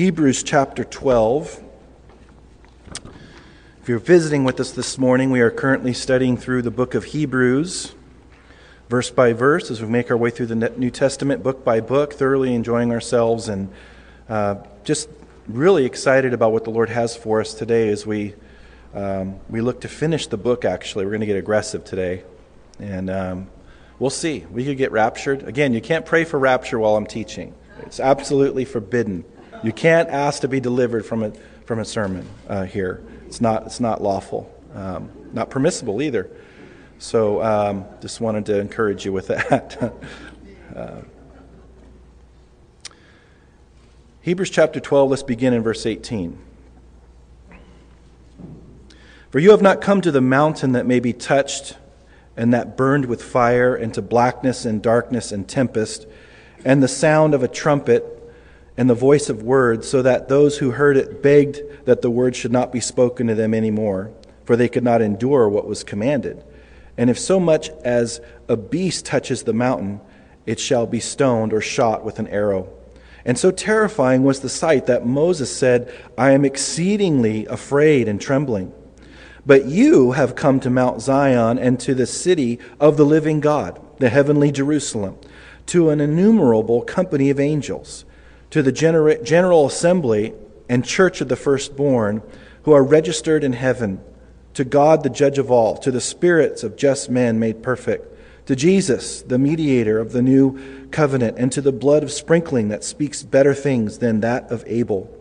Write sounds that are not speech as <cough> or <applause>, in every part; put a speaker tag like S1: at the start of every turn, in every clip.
S1: Hebrews chapter 12. If you're visiting with us this morning, we are currently studying through the book of Hebrews, verse by verse, as we make our way through the New Testament, book by book, thoroughly enjoying ourselves and uh, just really excited about what the Lord has for us today as we, um, we look to finish the book, actually. We're going to get aggressive today. And um, we'll see. We could get raptured. Again, you can't pray for rapture while I'm teaching, it's absolutely forbidden. You can't ask to be delivered from a, from a sermon uh, here. It's not, it's not lawful, um, not permissible either. So um, just wanted to encourage you with that. <laughs> uh, Hebrews chapter 12, let's begin in verse 18. For you have not come to the mountain that may be touched and that burned with fire, and to blackness and darkness and tempest, and the sound of a trumpet and the voice of words, so that those who heard it begged that the word should not be spoken to them any more, for they could not endure what was commanded. And if so much as a beast touches the mountain, it shall be stoned or shot with an arrow. And so terrifying was the sight that Moses said, I am exceedingly afraid and trembling. But you have come to Mount Zion and to the city of the living God, the heavenly Jerusalem, to an innumerable company of angels, to the general assembly and church of the firstborn who are registered in heaven, to God the judge of all, to the spirits of just men made perfect, to Jesus, the mediator of the new covenant, and to the blood of sprinkling that speaks better things than that of Abel.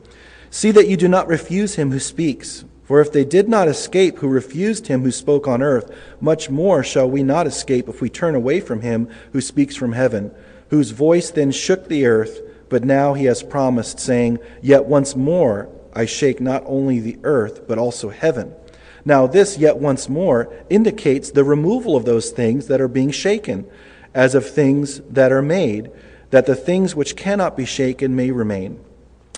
S1: See that you do not refuse him who speaks. For if they did not escape who refused him who spoke on earth, much more shall we not escape if we turn away from him who speaks from heaven, whose voice then shook the earth, but now he has promised, saying, Yet once more I shake not only the earth, but also heaven. Now, this yet once more indicates the removal of those things that are being shaken, as of things that are made, that the things which cannot be shaken may remain.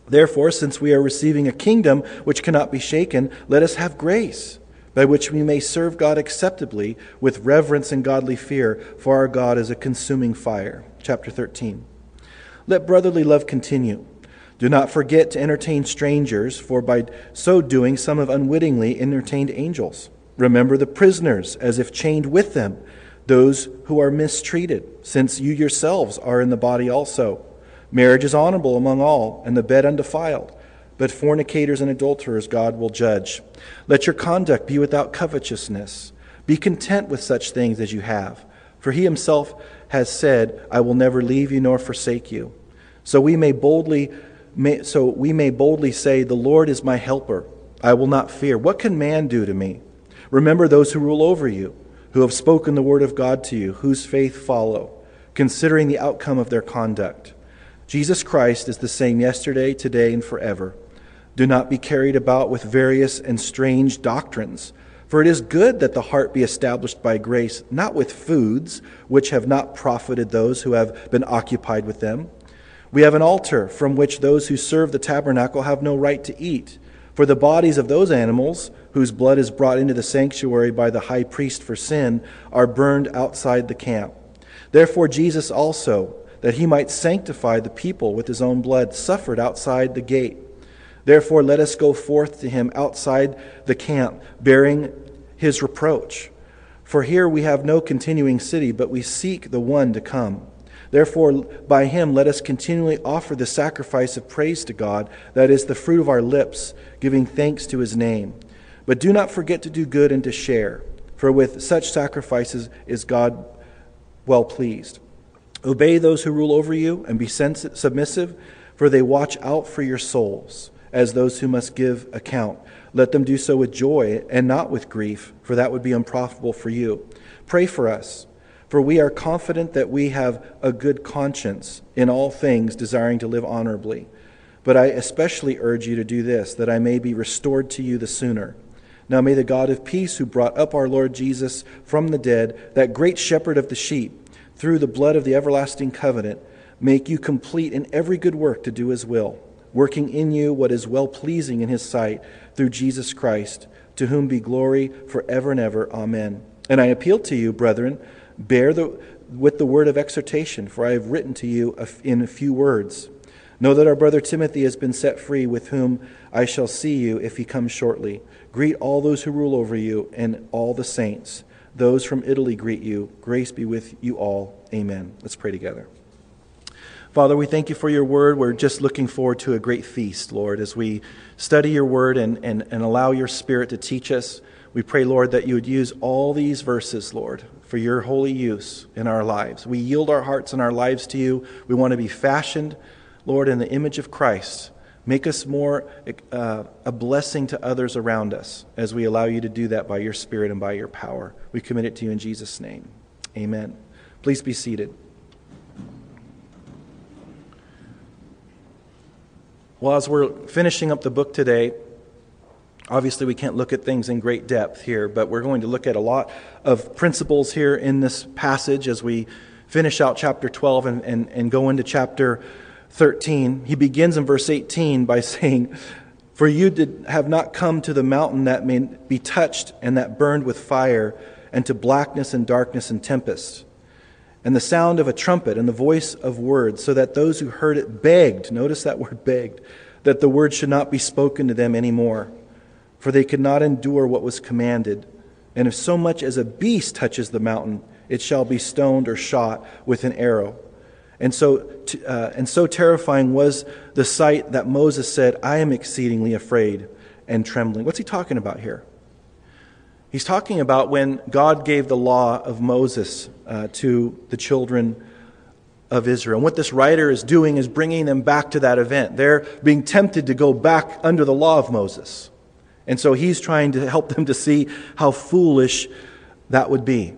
S1: Therefore, since we are receiving a kingdom which cannot be shaken, let us have grace, by which we may serve God acceptably with reverence and godly fear, for our God is a consuming fire. Chapter 13. Let brotherly love continue. Do not forget to entertain strangers, for by so doing some have unwittingly entertained angels. Remember the prisoners as if chained with them, those who are mistreated, since you yourselves are in the body also. Marriage is honorable among all, and the bed undefiled. But fornicators and adulterers God will judge. Let your conduct be without covetousness. Be content with such things as you have. For he himself has said, I will never leave you nor forsake you. So we may boldly may, so we may boldly say, The Lord is my helper. I will not fear. What can man do to me? Remember those who rule over you, who have spoken the word of God to you, whose faith follow, considering the outcome of their conduct. Jesus Christ is the same yesterday, today, and forever. Do not be carried about with various and strange doctrines, for it is good that the heart be established by grace, not with foods which have not profited those who have been occupied with them. We have an altar from which those who serve the tabernacle have no right to eat. For the bodies of those animals, whose blood is brought into the sanctuary by the high priest for sin, are burned outside the camp. Therefore, Jesus also that he might sanctify the people with his own blood, suffered outside the gate. Therefore, let us go forth to him outside the camp, bearing his reproach. For here we have no continuing city, but we seek the one to come. Therefore, by him let us continually offer the sacrifice of praise to God, that is the fruit of our lips, giving thanks to his name. But do not forget to do good and to share, for with such sacrifices is God well pleased. Obey those who rule over you and be submissive, for they watch out for your souls as those who must give account. Let them do so with joy and not with grief, for that would be unprofitable for you. Pray for us, for we are confident that we have a good conscience in all things, desiring to live honorably. But I especially urge you to do this, that I may be restored to you the sooner. Now may the God of peace, who brought up our Lord Jesus from the dead, that great shepherd of the sheep, through the blood of the everlasting covenant, make you complete in every good work to do his will, working in you what is well pleasing in his sight through Jesus Christ, to whom be glory forever and ever. Amen. And I appeal to you, brethren, bear the, with the word of exhortation, for I have written to you in a few words. Know that our brother Timothy has been set free, with whom I shall see you if he comes shortly. Greet all those who rule over you and all the saints. Those from Italy greet you. Grace be with you all. Amen. Let's pray together. Father, we thank you for your word. We're just looking forward to a great feast, Lord, as we study your word and, and, and allow your spirit to teach us. We pray, Lord, that you would use all these verses, Lord, for your holy use in our lives. We yield our hearts and our lives to you. We want to be fashioned Lord, in the image of Christ, make us more uh, a blessing to others around us as we allow you to do that by your Spirit and by your power. We commit it to you in Jesus' name. Amen. Please be seated. Well, as we're finishing up the book today, obviously we can't look at things in great depth here, but we're going to look at a lot of principles here in this passage as we finish out chapter 12 and, and, and go into chapter 13, he begins in verse 18 by <laughs> saying, For you did have not come to the mountain that may be touched and that burned with fire, and to blackness and darkness and tempest, and the sound of a trumpet and the voice of words, so that those who heard it begged, notice that word begged, that the word should not be spoken to them any more, for they could not endure what was commanded. And if so much as a beast touches the mountain, it shall be stoned or shot with an arrow. And so, uh, and so terrifying was the sight that Moses said, I am exceedingly afraid and trembling. What's he talking about here? He's talking about when God gave the law of Moses uh, to the children of Israel. And what this writer is doing is bringing them back to that event. They're being tempted to go back under the law of Moses. And so he's trying to help them to see how foolish that would be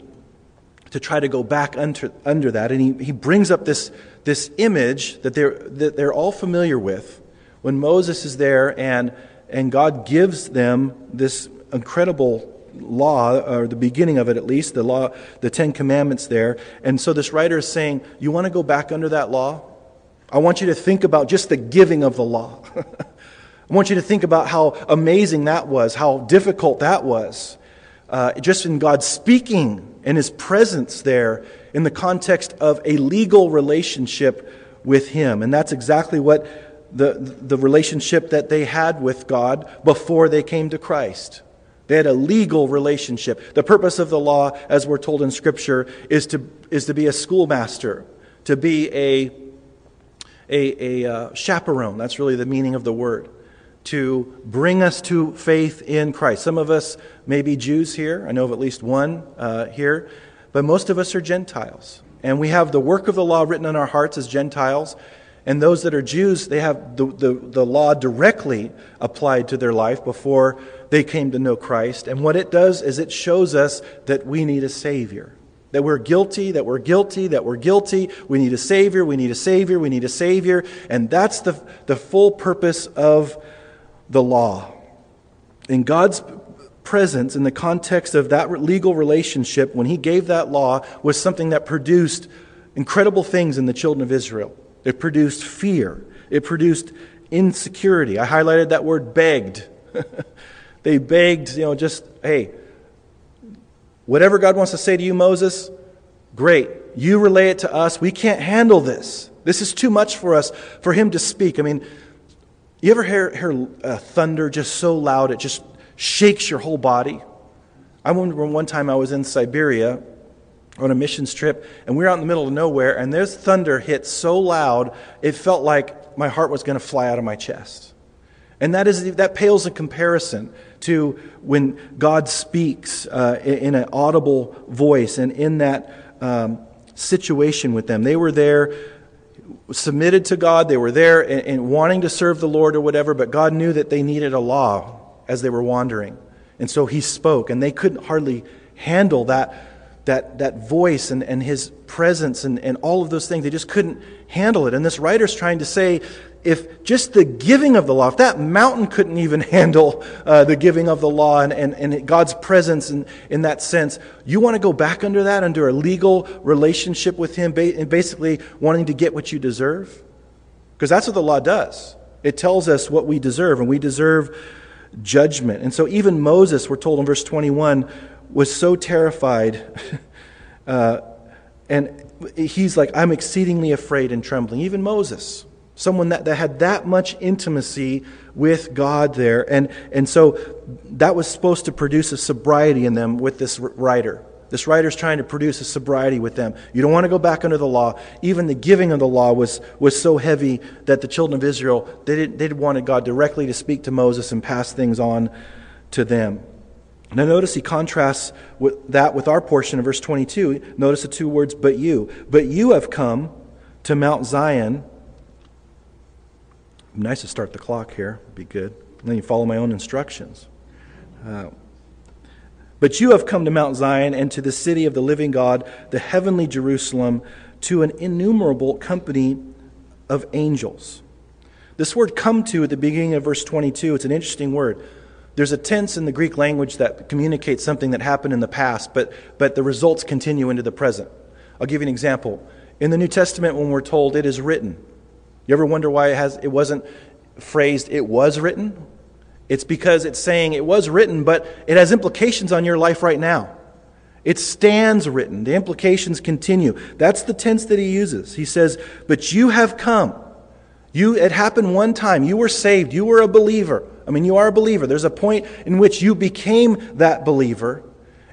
S1: to try to go back under, under that. And he, he brings up this, this image that they're, that they're all familiar with when Moses is there and, and God gives them this incredible law, or the beginning of it at least, the law, the Ten Commandments there. And so this writer is saying, You want to go back under that law? I want you to think about just the giving of the law. <laughs> I want you to think about how amazing that was, how difficult that was. Uh, just in God speaking and his presence there in the context of a legal relationship with him. And that's exactly what the, the relationship that they had with God before they came to Christ. They had a legal relationship. The purpose of the law, as we're told in Scripture, is to, is to be a schoolmaster, to be a, a, a uh, chaperone. That's really the meaning of the word to bring us to faith in Christ. Some of us may be Jews here. I know of at least one uh, here. But most of us are Gentiles. And we have the work of the law written on our hearts as Gentiles. And those that are Jews, they have the, the, the law directly applied to their life before they came to know Christ. And what it does is it shows us that we need a Savior. That we're guilty, that we're guilty, that we're guilty. We need a Savior, we need a Savior, we need a Savior. And that's the, the full purpose of the law. In God's presence, in the context of that legal relationship, when He gave that law, was something that produced incredible things in the children of Israel. It produced fear, it produced insecurity. I highlighted that word begged. <laughs> they begged, you know, just, hey, whatever God wants to say to you, Moses, great. You relay it to us. We can't handle this. This is too much for us for him to speak. I mean, you ever hear, hear uh, thunder just so loud it just shakes your whole body? I remember one time I was in Siberia on a missions trip, and we were out in the middle of nowhere, and this thunder hit so loud it felt like my heart was going to fly out of my chest. And that, is, that pales in comparison to when God speaks uh, in an audible voice and in that um, situation with them. They were there submitted to God, they were there and, and wanting to serve the Lord or whatever, but God knew that they needed a law as they were wandering. And so he spoke, and they couldn't hardly handle that, that, that voice and, and his presence and, and all of those things. They just couldn't handle it. And this writer's trying to say if just the giving of the law, if that mountain couldn't even <laughs> handle uh, the giving of the law and, and, and God's presence in, in that sense, you want to go back under that, under a legal relationship with Him, and basically wanting to get what you deserve? Because that's what the law does. It tells us what we deserve, and we deserve judgment. And so even Moses, we're told in verse 21, was so terrified. <laughs> uh, and he's like, I'm exceedingly afraid and trembling. Even Moses. Someone that, that had that much intimacy with God there. And, and so that was supposed to produce a sobriety in them with this writer. This writer's trying to produce a sobriety with them. You don't want to go back under the law. Even the giving of the law was, was so heavy that the children of Israel, they, didn't, they wanted God directly to speak to Moses and pass things on to them. Now, notice he contrasts with that with our portion in verse 22. Notice the two words, but you. But you have come to Mount Zion nice to start the clock here. Be good. And then you follow my own instructions. Uh, but you have come to Mount Zion and to the city of the living God, the heavenly Jerusalem, to an innumerable company of angels. This word come to at the beginning of verse 22, it's an interesting word. There's a tense in the Greek language that communicates something that happened in the past, but, but the results continue into the present. I'll give you an example. In the New Testament, when we're told it is written, you ever wonder why it, has, it wasn't phrased, it was written? It's because it's saying it was written, but it has implications on your life right now. It stands written. The implications continue. That's the tense that he uses. He says, But you have come. You, it happened one time. You were saved. You were a believer. I mean, you are a believer. There's a point in which you became that believer,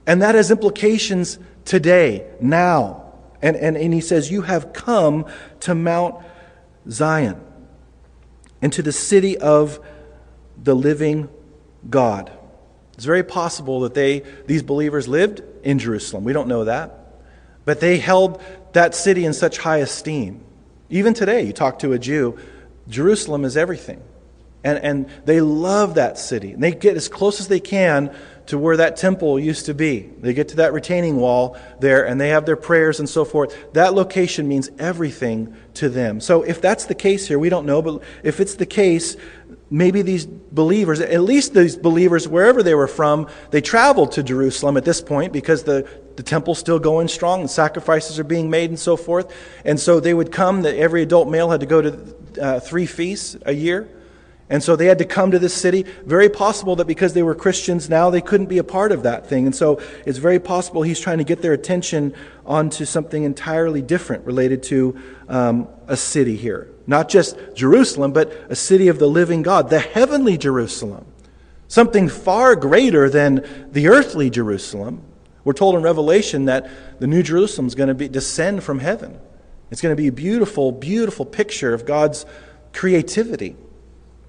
S1: and that has implications today, now. And, and, and he says, You have come to Mount Zion and to the city of the living God. It's very possible that they, these believers lived in Jerusalem. We don't know that. But they held that city in such high esteem. Even today, you talk to a Jew, Jerusalem is everything. And, and they love that city. And they get as close as they can to where that temple used to be. They get to that retaining wall there and they have their prayers and so forth. That location means everything to them. So if that's the case here, we don't know, but if it's the case, maybe these believers, at least these believers, wherever they were from, they traveled to Jerusalem at this point because the, the temple's still going strong and sacrifices are being made and so forth. And so they would come, that every adult male had to go to uh, three feasts a year. And so they had to come to this city. Very possible that because they were Christians now, they couldn't be a part of that thing. And so it's very possible he's trying to get their attention onto something entirely different related to um, a city here. Not just Jerusalem, but a city of the living God, the heavenly Jerusalem. Something far greater than the earthly Jerusalem. We're told in Revelation that the New Jerusalem is going to be, descend from heaven. It's going to be a beautiful, beautiful picture of God's creativity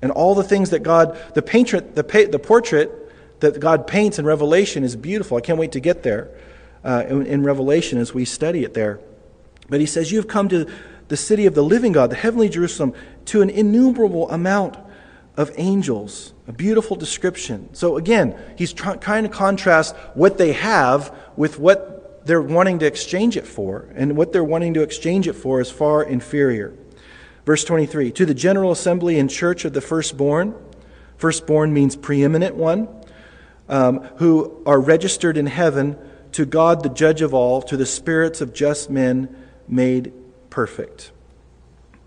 S1: and all the things that God, the, painter, the, the portrait that God paints in Revelation is beautiful. I can't wait to get there uh, in, in Revelation as we study it there. But he says, You have come to the city of the living God, the heavenly Jerusalem, to an innumerable amount of angels. A beautiful description. So again, he's trying to contrast what they have with what they're wanting to exchange it for. And what they're wanting to exchange it for is far inferior. Verse 23 To the general assembly and church of the firstborn, firstborn means preeminent one, um, who are registered in heaven, to God the judge of all, to the spirits of just men made perfect.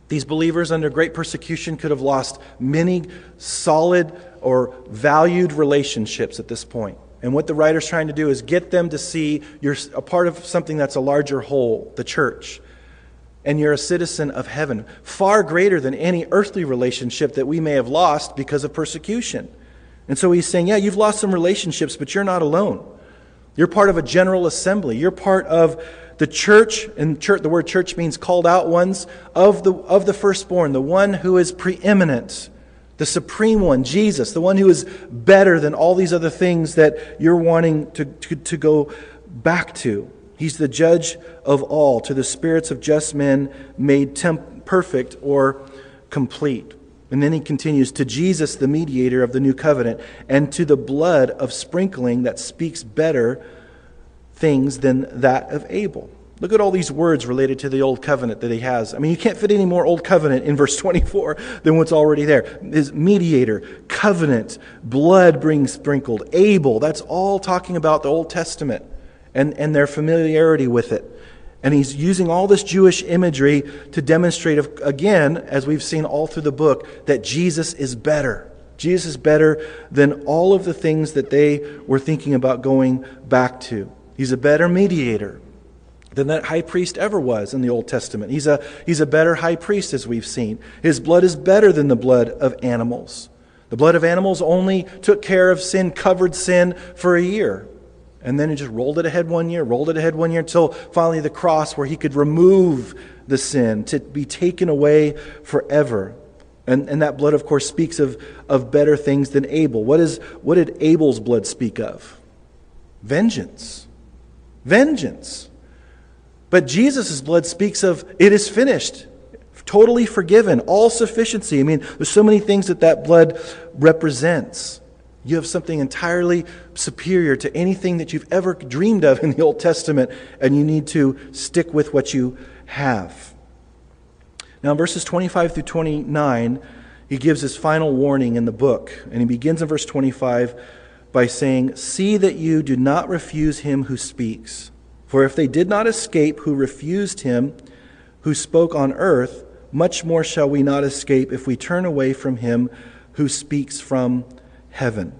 S1: These believers under great persecution could have lost many solid or valued relationships at this point. And what the writer's trying to do is get them to see you're a part of something that's a larger whole, the church and you're a citizen of heaven, far greater than any earthly relationship that we may have lost because of persecution. And so he's saying, Yeah, you've lost some relationships, but you're not alone. You're part of a general assembly. You're part of the church, and church, the word church means called out ones, of the, of the firstborn, the one who is preeminent, the supreme one, Jesus, the one who is better than all these other things that you're wanting to, to, to go back to. He's the judge of all, to the spirits of just men made temp- perfect or complete. And then he continues to Jesus, the mediator of the new covenant, and to the blood of sprinkling that speaks better things than that of Abel. Look at all these words related to the old covenant that he has. I mean, you can't fit any more old covenant in verse 24 than what's already there. His mediator, covenant, blood being sprinkled, Abel. That's all talking about the Old Testament and, and their familiarity with it. And he's using all this Jewish imagery to demonstrate, again, as we've seen all through the book, that Jesus is better. Jesus is better than all of the things that they were thinking about going back to. He's a better mediator. than that high priest ever was in the Old Testament. He's a, he's a better high priest, as we've seen. His blood is better than the blood of animals. The blood of animals only took care of sin, covered sin for a year. And then it just rolled it ahead one year, rolled it ahead one year until finally the cross where he could remove the sin to be taken away forever. And, and that blood, of course, speaks of, of better things than Abel. What, is, what did Abel's blood speak of? Vengeance. Vengeance. But Jesus' blood speaks of it is finished, totally forgiven, all sufficiency. I mean, there's so many things that that blood represents. You have something entirely superior to anything that you've ever dreamed of in the Old Testament, and you need to stick with what you have. Now, in verses 25 through 29, he gives his final warning in the book, and he begins in verse 25 by saying, See that you do not refuse him who speaks. For if they did not escape who refused him who spoke on earth, much more shall we not escape if we turn away from him who speaks from heaven.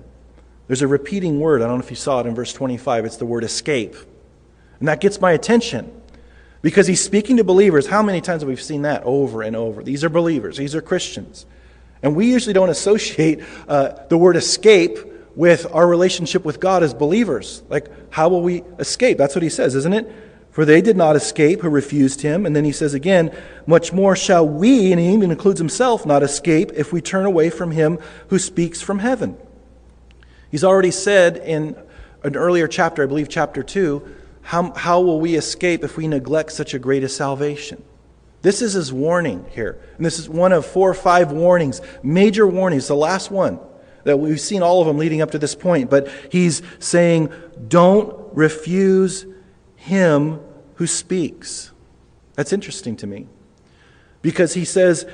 S1: There's a repeating word. I don't know if you saw it in verse 25. It's the word escape. And that gets my attention because he's speaking to believers. How many times have we seen that over and over? These are believers, these are Christians. And we usually don't associate uh, the word escape with our relationship with God as believers. Like, how will we escape? That's what he says, isn't it? For they did not escape who refused him. And then he says again, much more shall we, and he even includes himself, not escape if we turn away from him who speaks from heaven. He's already said in an earlier chapter, I believe chapter 2, how, how will we escape if we neglect such a great salvation? This is his warning here. And this is one of four or five warnings, major warnings, the last one that we've seen all of them leading up to this point. But he's saying, don't refuse him who speaks. That's interesting to me. Because he says,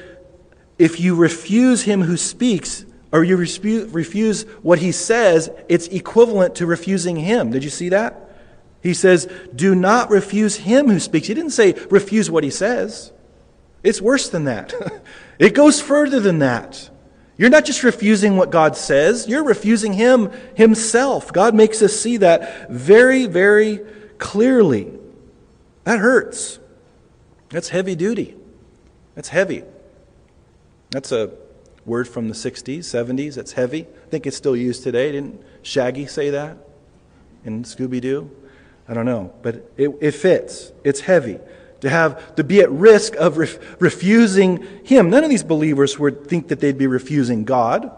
S1: if you refuse him who speaks, or you refuse what he says, it's equivalent to refusing him. Did you see that? He says, Do not refuse him who speaks. He didn't say refuse what he says. It's worse than that. <laughs> it goes further than that. You're not just refusing what God says, you're refusing him himself. God makes us see that very, very clearly. That hurts. That's heavy duty. That's heavy. That's a word from the 60s, 70s. That's heavy. I think it's still used today. Didn't Shaggy say that in Scooby Doo? I don't know. But it, it fits. It's heavy. To have to be at risk of ref, refusing him. None of these believers would think that they'd be refusing God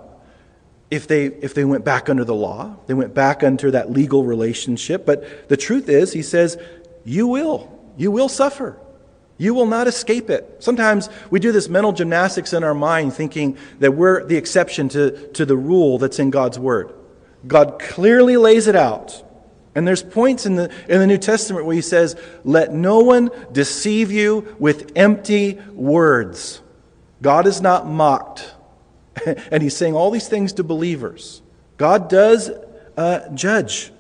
S1: if they if they went back under the law. They went back under that legal relationship. But the truth is, he says, you will. You will suffer. You will not escape it. Sometimes we do this mental gymnastics in our mind thinking that we're the exception to, to the rule that's in God's Word. God clearly lays it out. And there's points in the, in the New Testament where he says, Let no one deceive you with empty words. God is not mocked. <laughs> and he's saying all these things to believers. God does uh, judge.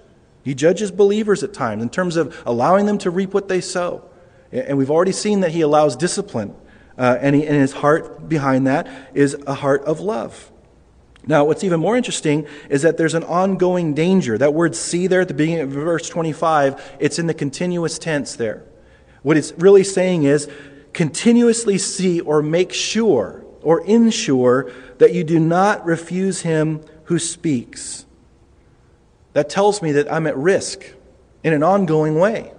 S1: He judges believers at times in terms of allowing them to reap what they sow. And we've already seen that he allows discipline. Uh, and, he, and his heart behind that is a heart of love. Now, what's even more interesting is that there's an ongoing danger. That word see there at the beginning of verse 25, it's in the continuous tense there. What it's really saying is continuously see or make sure or ensure that you do not refuse him who speaks. That tells me that I'm at risk in an ongoing way.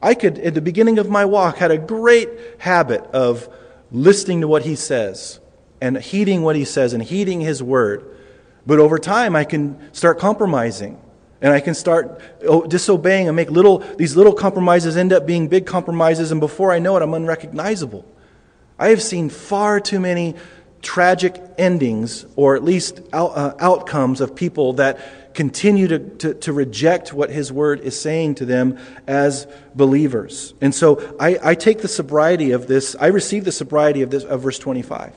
S1: I could, at the beginning of my walk, had a great habit of listening to what he says and heeding what he says and heeding his word. But over time, I can start compromising and I can start oh, disobeying and make little, these little compromises end up being big compromises. And before I know it, I'm unrecognizable. I have seen far too many tragic endings or at least out, uh, outcomes of people that continue to, to, to, reject what his word is saying to them as believers. And so I, I take the sobriety of this, I receive the sobriety of this of verse 25.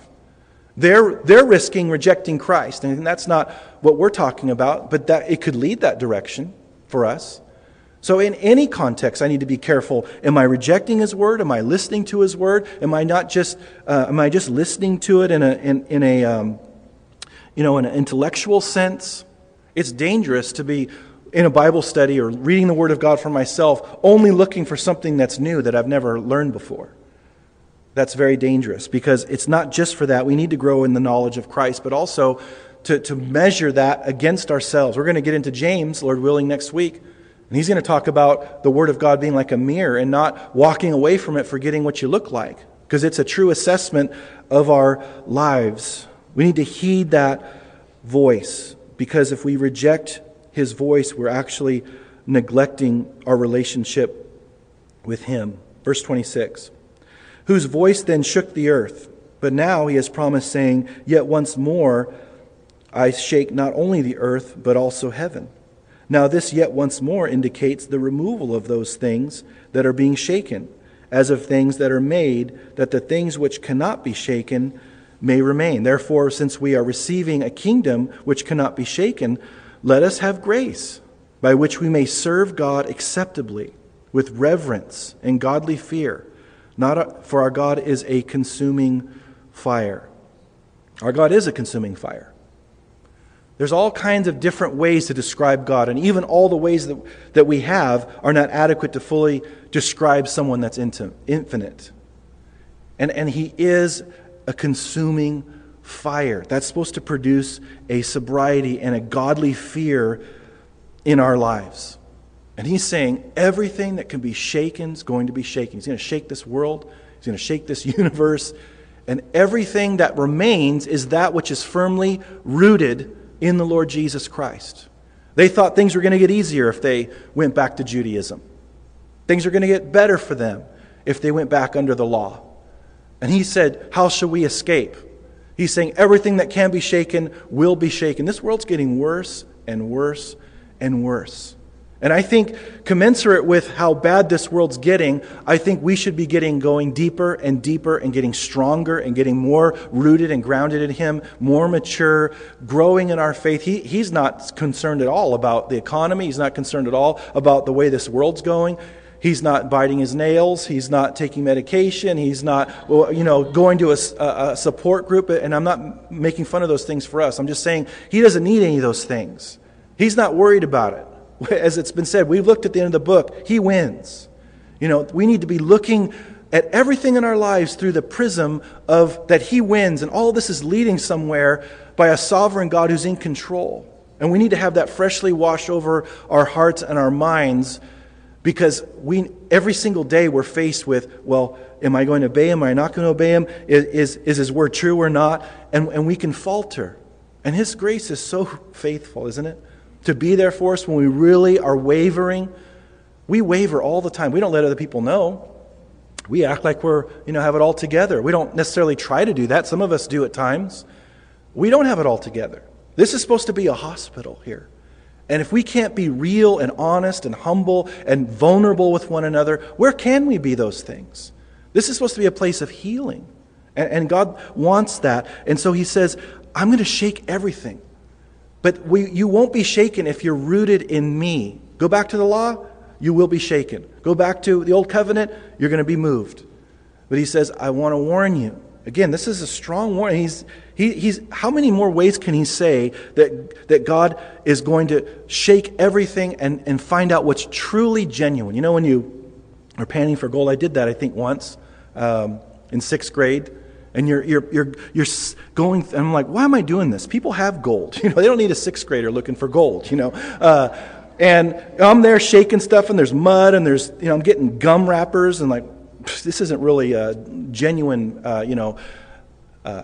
S1: They're, they're risking rejecting Christ. And that's not what we're talking about, but that it could lead that direction for us. So, in any context, I need to be careful. Am I rejecting His word? Am I listening to His word? Am I not just uh, am I just listening to it in a in, in a um, you know in an intellectual sense? It's dangerous to be in a Bible study or reading the Word of God for myself, only looking for something that's new that I've never learned before. That's very dangerous because it's not just for that. We need to grow in the knowledge of Christ, but also to, to measure that against ourselves. We're going to get into James, Lord willing, next week. And he's going to talk about the Word of God being like a mirror and not walking away from it forgetting what you look like, because it's a true assessment of our lives. We need to heed that voice, because if we reject his voice, we're actually neglecting our relationship with him. Verse 26 Whose voice then shook the earth, but now he has promised, saying, Yet once more I shake not only the earth, but also heaven. Now, this yet once more indicates the removal of those things that are being shaken, as of things that are made, that the things which cannot be shaken may remain. Therefore, since we are receiving a kingdom which cannot be shaken, let us have grace by which we may serve God acceptably with reverence and godly fear. Not a, for our God is a consuming fire. Our God is a consuming fire. There's all kinds of different ways to describe God, and even all the ways that, that we have are not adequate to fully describe someone that's infinite. And, and He is a consuming fire. That's supposed to produce a sobriety and a godly fear in our lives. And He's saying everything that can be shaken is going to be shaken. He's going to shake this world, He's going to shake this <laughs> universe, and everything that remains is that which is firmly rooted in the Lord Jesus Christ. They thought things were going to get easier if they went back to Judaism. Things are going to get better for them if they went back under the law. And he said, How shall we escape? He's saying everything that can be shaken will be shaken. This world's getting worse and worse and worse. And I think, commensurate with how bad this world's getting, I think we should be getting going deeper and deeper and getting stronger and getting more rooted and grounded in Him, more mature, growing in our faith. He, he's not concerned at all about the economy. He's not concerned at all about the way this world's going. He's not biting his nails. He's not taking medication. He's not, you know, going to a, a support group. And I'm not making fun of those things for us. I'm just saying he doesn't need any of those things. He's not worried about it. <laughs> as it's been said, we've looked at the end of the book, he wins. You know, we need to be looking at everything in our lives through the prism of that he wins, and all this is leading somewhere by a sovereign God who's in control. And we need to have that freshly washed over our hearts and our minds because we every single day we're faced with, well, am I going to obey him? Am I not going to obey him? Is, is, is his word true or not? And, and we can falter. And his grace is so faithful, isn't it? to be there for us when we really are wavering. We waver all the time. We don't let other people know. We act like we're, you know, have it all together. We don't necessarily try to do that. Some of us do at times. We don't have it all together. This is supposed to be a hospital here. And if we can't be real and honest and humble and vulnerable with one another, where can we be those things? This is supposed to be a place of healing. And, and God wants that. And so He says, I'm going to shake everything. But we, you won't be shaken if you're rooted in me. Go back to the law, you will be shaken. Go back to the old covenant, you're going to be moved. But he says, I want to warn you. Again, this is a strong warning. He's, he, he's, how many more ways can he say that, that God is going to shake everything and, and find out what's truly genuine? You know, when you are panning for gold, I did that, I think, once um, in sixth grade and you're, you're, you're, you're going, and I'm like, why am I doing this? People have gold. <laughs> You know, they don't need a sixth grader looking for gold, you know. Uh, and I'm there shaking stuff, and there's mud, and there's, you know, I'm getting gum wrappers, and like, this isn't really a genuine, uh, you know, uh,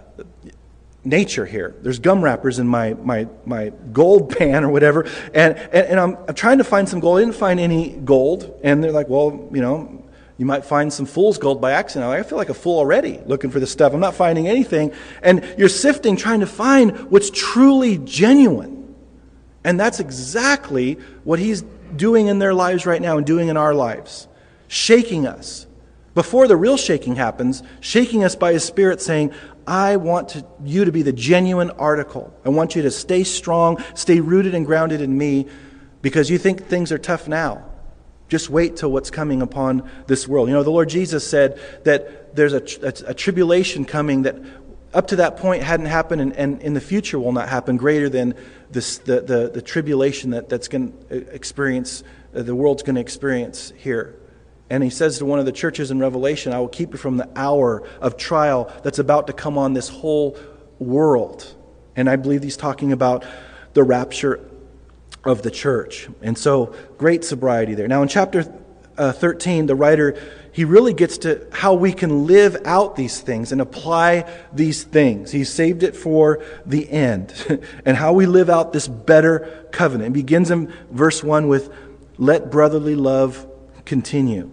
S1: nature here. There's gum wrappers in my, my, my gold <laughs> pan or whatever, and, and, and I'm, I'm trying to find some gold. I didn't find any gold, and they're like, well, you know, you might find some fool's gold by accident. I feel like a fool already looking for this stuff. I'm not finding anything. And you're sifting, trying to find what's truly genuine. And that's exactly what he's doing in their lives right now and doing in our lives shaking us. Before the real shaking happens, shaking us by his spirit, saying, I want to, you to be the genuine article. I want you to stay strong, stay rooted and grounded in me because you think things are tough now. Just wait till what's coming upon this world. You know, the Lord Jesus said that there's a, a, a tribulation coming that up to that point hadn't happened and, and in the future will not happen greater than this, the, the, the tribulation that, that's going to experience, uh, the world's going to experience here. And he says to one of the churches in Revelation, I will keep you from the hour of trial that's about to come on this whole world. And I believe he's talking about the rapture of the church. And so, great sobriety there. Now, in chapter uh, 13, the writer he really gets to how we can live out these things and apply these things. He saved it for the end <laughs> and how we live out this better covenant. It begins in verse 1 with, Let brotherly love continue.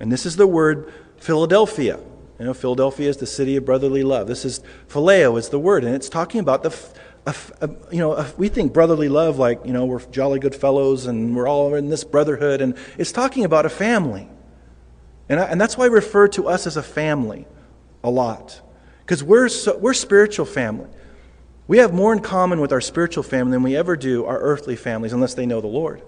S1: And this is the word Philadelphia. You know, Philadelphia is the city of brotherly love. This is phileo is the word, and it's talking about the, you know, we think brotherly love like you know we're jolly good fellows and we're all in this brotherhood, and it's talking about a family. And, I, and that's why I refer to us as a family a lot. Because we're, so, we're spiritual family. We have more in common with our spiritual family than we ever do our earthly families, unless they know the Lord.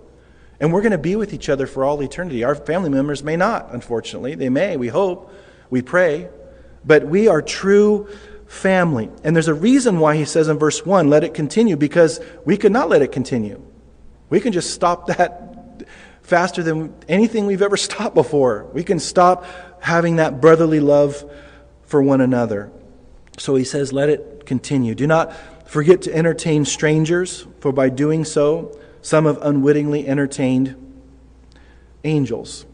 S1: And we're going to be with each other for all eternity. Our family members may not, unfortunately. They may, we hope, we pray. But we are true family. And there's a reason why he says in verse 1, let it continue, because we could not let it continue. We can just stop that faster than anything we've ever <laughs> stopped before. We can stop having that brotherly love for one another. So he says, let it continue. Do not forget to entertain strangers, for by doing so, some have unwittingly entertained angels.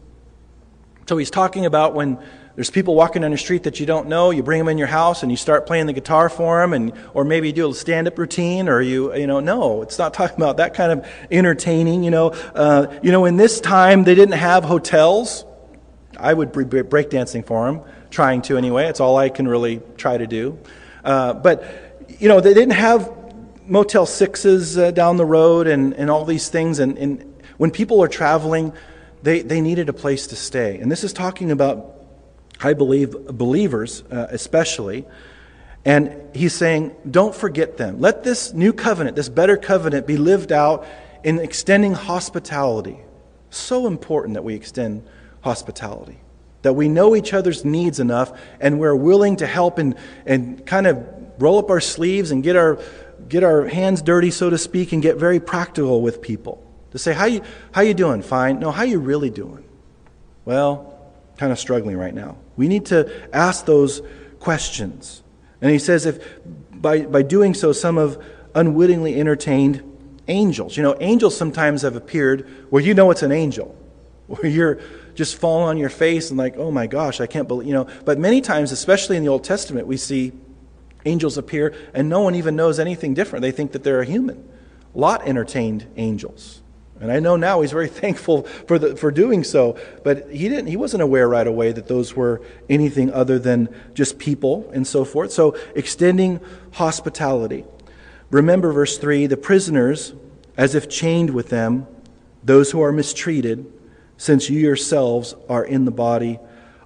S1: So he's talking about when there's people walking down the street that you don't know. You bring them in your house and you start playing the guitar for them, and or maybe you do a stand-up routine, or you you know no, it's not <laughs> talking about that kind of entertaining. You know, uh, you know, in this time they didn't have hotels. I would be breakdancing for them, trying to anyway. It's all I can really try to do. Uh, but you know, they didn't have Motel Sixes uh, down the road and and all these things. And, and when people are traveling, they they needed a place to stay. And this is talking about I believe believers uh, especially. And he's saying, don't forget them. Let this new covenant, this better covenant, be lived out in extending hospitality. So important that we extend hospitality. That we know each other's needs enough and we're willing to help and, and kind of roll up our sleeves and get our, get our hands dirty, so to speak, and get very practical with people. To say, how you, how you doing? Fine. No, how you really doing? Well, kind of struggling right now. We need to ask those questions. And he says, if by, by doing so, some have unwittingly entertained angels. You know, angels sometimes have appeared where you know it's an angel, where you're just falling on your face and like, oh my gosh, I can't believe, you know. But many times, especially in the Old Testament, we see angels appear and no one even knows anything different. They think that they're a human. Lot entertained angels. And I know now he's very <laughs> thankful for, the, for doing so, but he, didn't, he wasn't aware right away that those were anything other than just people and so forth. So, extending hospitality. Remember verse 3 the prisoners, as if chained with them, those who are mistreated, since you yourselves are in the body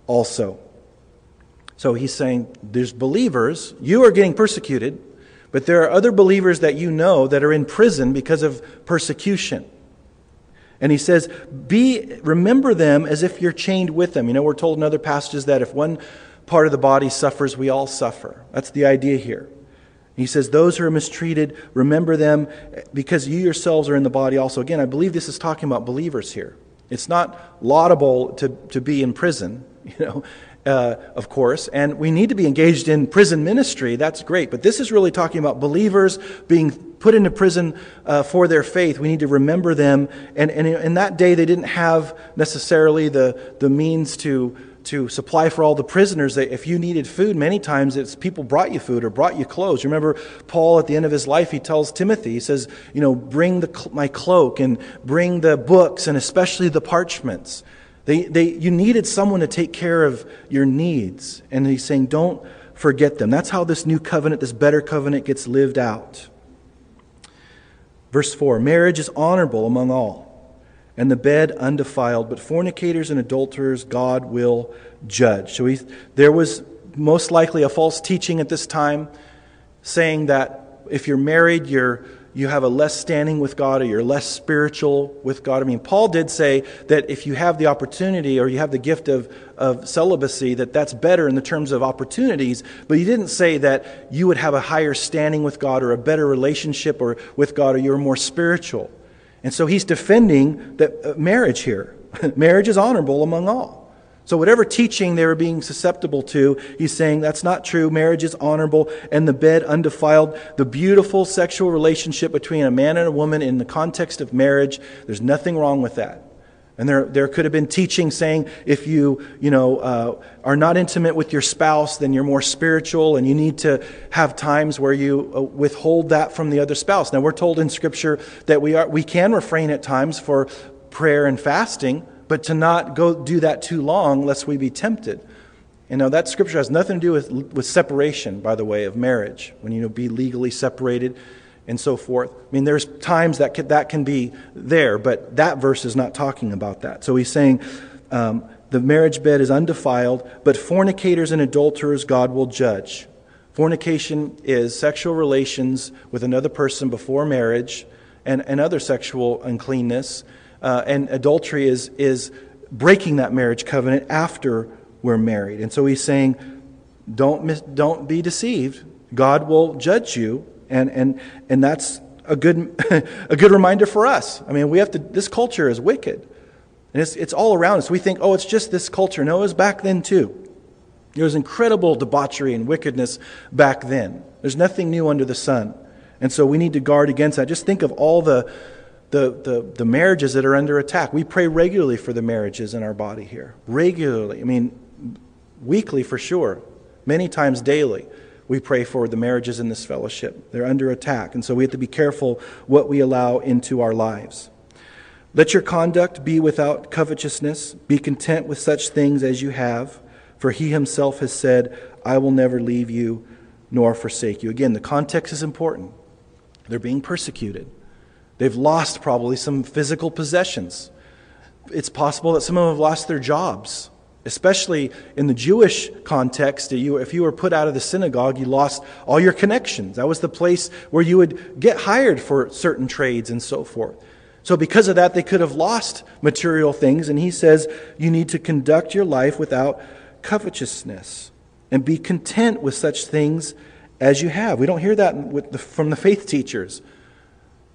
S1: also. So he's saying there's believers, you are getting persecuted, but there are other believers that you know that are in prison because of persecution. And he says, Be, remember them as if you're chained with them. You know, we're told in other passages that if one part of the body suffers, we all suffer. That's the idea here. He says, Those who are mistreated, remember them because you yourselves are in the body also. Again, I believe this is talking about believers here. It's not laudable to, to be in prison, <laughs> you know, uh, of course, and we need to be engaged in prison ministry. That's great. But this is really talking about believers being put into prison uh, for their faith. We need to remember them. And, and in that day, they didn't have necessarily the, the means to, to supply for all the prisoners. If you needed food, many times it's people brought you food or brought you clothes. Remember Paul at the end of his life, he tells Timothy, he says, you know, bring the, my cloak and bring the books and especially the parchments. They, they, you needed someone to take care of your needs. And he's saying, don't forget them. That's how this new covenant, this better covenant, gets lived out. Verse 4 Marriage is honorable among all, and the bed undefiled, but fornicators and adulterers God will judge. So he, there was most likely a false teaching at this time saying that if you're married, you're you have a less standing with God or you're less spiritual with God. I mean, Paul did say that if you have the opportunity or you have the gift of, of celibacy, that that's better in the terms of opportunities, but he didn't say that you would have a higher standing with God or a better relationship or with God or you're more spiritual. And so he's defending that uh, marriage here. <laughs> marriage is honorable among all. So, whatever teaching they were being susceptible to, he's saying that's not true. Marriage is honorable and the bed undefiled. The beautiful sexual relationship between a man and a woman in the context of marriage, there's nothing wrong with that. And there, there could have been teaching saying if you, you know, uh, are not intimate with your spouse, then you're more spiritual and you need to have times where you uh, withhold that from the other spouse. Now, we're told in Scripture that we, are, we can refrain at times for prayer and fasting but to not go do that too long lest we be tempted. You know, that scripture has nothing to do with, with separation, by the way, of marriage, when you know, be legally separated and so forth. I mean, there's times that can, that can be there, but that verse is not talking about that. So he's saying um, the marriage bed is undefiled, but fornicators and adulterers God will judge. Fornication is sexual relations with another person before marriage and, and other sexual uncleanness uh, and adultery is, is breaking that marriage covenant after we're married. And so he's saying, don't, miss, don't be deceived. God will judge you. And, and, and that's a good, <laughs> a good reminder for us. I mean, we have to, this culture is wicked. And it's, it's all around us. We think, oh, it's just this culture. No, it was back then too. There was incredible debauchery and wickedness back then. There's nothing new under the sun. And so we need to guard against that. Just think of all the, the, the, the marriages that are under attack. We pray regularly for the marriages in our body here. Regularly. I mean, weekly for sure. Many times daily. We pray for the marriages in this fellowship. They're under attack. And so we have to be careful what we allow into our lives. Let your conduct be without covetousness. Be content with such things as you have. For he himself has said, I will never leave you nor forsake you. Again, the context is important. They're being persecuted. They've lost probably some physical possessions. It's possible that some of them have lost their jobs, especially in the Jewish context. If you were put out of the synagogue, you lost all your connections. That was the place where you would get hired for certain trades and so forth. So, because of that, they could have lost material things. And he says, You need to conduct your life without covetousness and be content with such things as you have. We don't hear that from the faith teachers.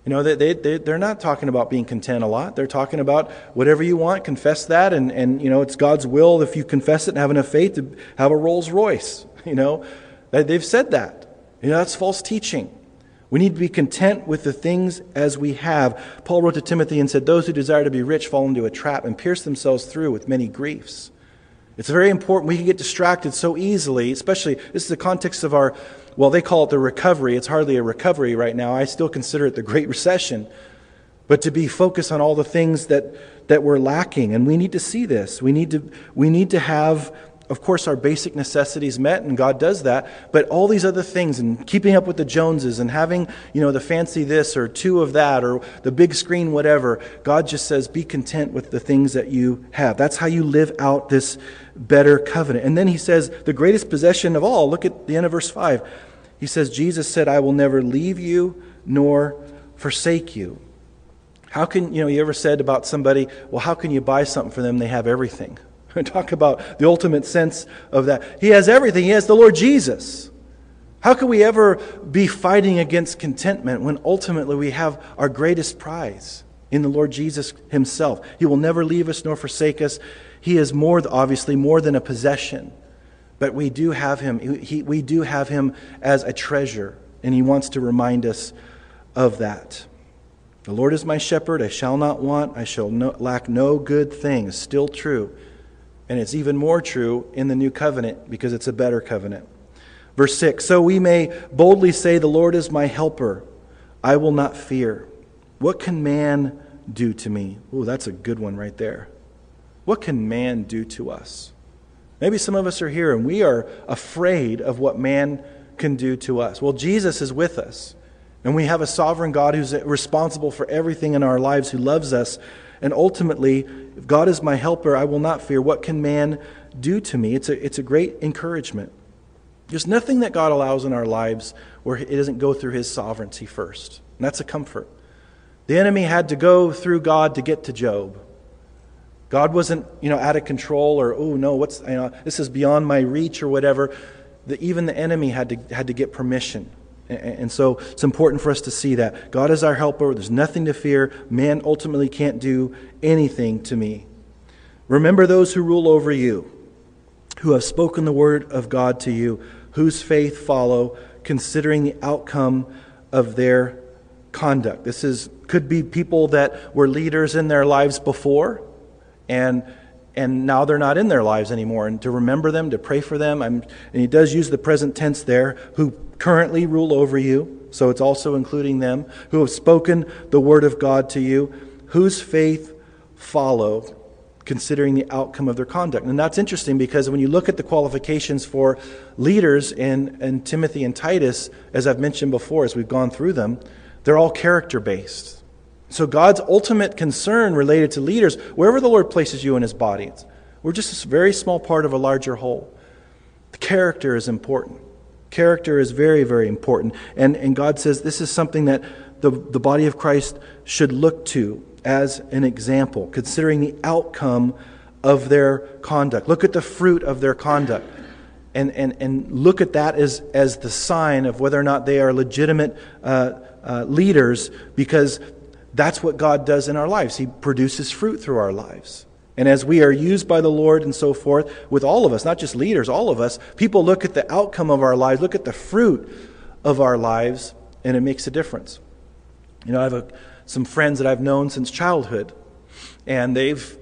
S1: You know, they, they, they're not talking about being content a lot. They're talking about whatever you want, confess that, and, and, you know, it's God's will if you confess it and have enough faith to have a Rolls Royce. <laughs> You know, they've said that. You know, that's false teaching. We need to be content with the things as we have. Paul wrote to Timothy and said, Those who desire to be rich fall into a trap and pierce themselves through with many griefs. It's very important. We can get distracted so easily, especially, this is the context of our well, they call it the recovery. It's hardly a recovery right now. I still consider it the Great Recession. But to be focused on all the things that, that we're lacking. And we need to see this. We need to, we need to have, of course, our basic necessities met, and God does that. But all these other things, and keeping up with the Joneses, and having, you know, the fancy this or two of that, or the big screen, whatever, God just says, be content with the things that you have. That's how you live out this better covenant. And then he says, the greatest possession of all, look at the end of verse 5. He says, Jesus said, I will never leave you nor forsake you. How can, you know, you ever said about somebody, well, how can you buy something for them? They have everything. <laughs> Talk about the ultimate sense of that. He has everything. He has the Lord Jesus. How can we ever be fighting against contentment when ultimately we have our greatest prize in the Lord Jesus Himself? He will never leave us nor forsake us. He is more, obviously, more than a possession. But we do have him, he, we do have him as a treasure, and he wants to remind us of that. The Lord is my shepherd, I shall not want, I shall no, lack no good thing. Still true. And it's even more true in the new covenant because it's a better covenant. Verse 6 So we may boldly say, The Lord is my helper, I will not fear. What can man do to me? Oh, that's a good one right there. What can man do to us? Maybe some of us are here and we are afraid of what man can do to us. Well, Jesus is with us. And we have a sovereign God who's responsible for everything in our lives, who loves us. And ultimately, if God is my helper, I will not fear. What can man do to me? It's a, it's a great encouragement. There's nothing that God allows in our lives where it doesn't go through His sovereignty first. And that's a comfort. The enemy had to go through God to get to Job. God wasn't, you know, out of control or, oh, no, what's, you know, this is beyond my reach or whatever. The, even the enemy had to, had to get permission. And, so it's important for us to see that. God is our helper. There's nothing to fear. Man ultimately can't do anything to me. Remember those who rule over you, who have spoken the word of God to you, whose faith follow, considering the outcome of their conduct. This is could be people that were leaders in their lives before and and now they're not in their lives anymore and to remember them to pray for them I'm, and he does use the present tense there who currently rule over you so it's also including them who have spoken the word of god to you whose faith follow considering the outcome of their conduct and that's interesting because when you look at the qualifications for leaders in, in timothy and titus as i've mentioned before as we've gone through them they're all character based so, God's ultimate concern related to leaders, wherever the Lord places you in his body, we're just a very small part of a larger whole. The character is important. Character is very, very important. And, and God says this is something that the, the body of Christ should look to as an example, considering the outcome of their conduct. Look at the fruit of their conduct. And, and, and look at that as, as the sign of whether or not they are legitimate uh, uh, leaders because that's what God does in our lives. He produces fruit through our lives. And as we are used by the Lord and so forth, with all of us, not just leaders, all of us, people look at the outcome of our lives, look at the fruit of our lives, and it makes a difference. You know, I have a, some friends that I've known since childhood, and they've,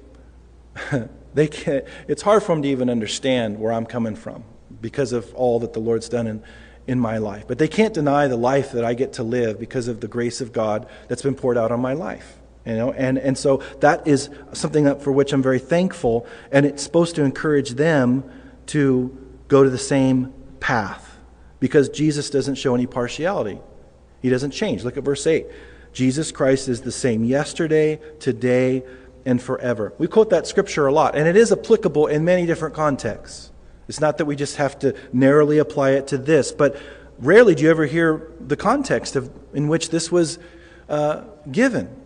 S1: <laughs> they can't, it's hard for them to even understand where I'm coming from because of all that the Lord's done in, in my life. But they can't deny the life that I get to live because of the grace of God that's been poured out on my life. You know, and, and so that is something that, for which I'm very thankful, and it's supposed to encourage them to go to the same path because Jesus doesn't show any partiality. He doesn't change. Look at verse 8. Jesus Christ is the same yesterday, today, and forever. We quote that scripture a lot, and it is applicable in many different contexts. It's not that we just have to narrowly apply it to this, but rarely do you ever hear the context of, in which this was uh, given.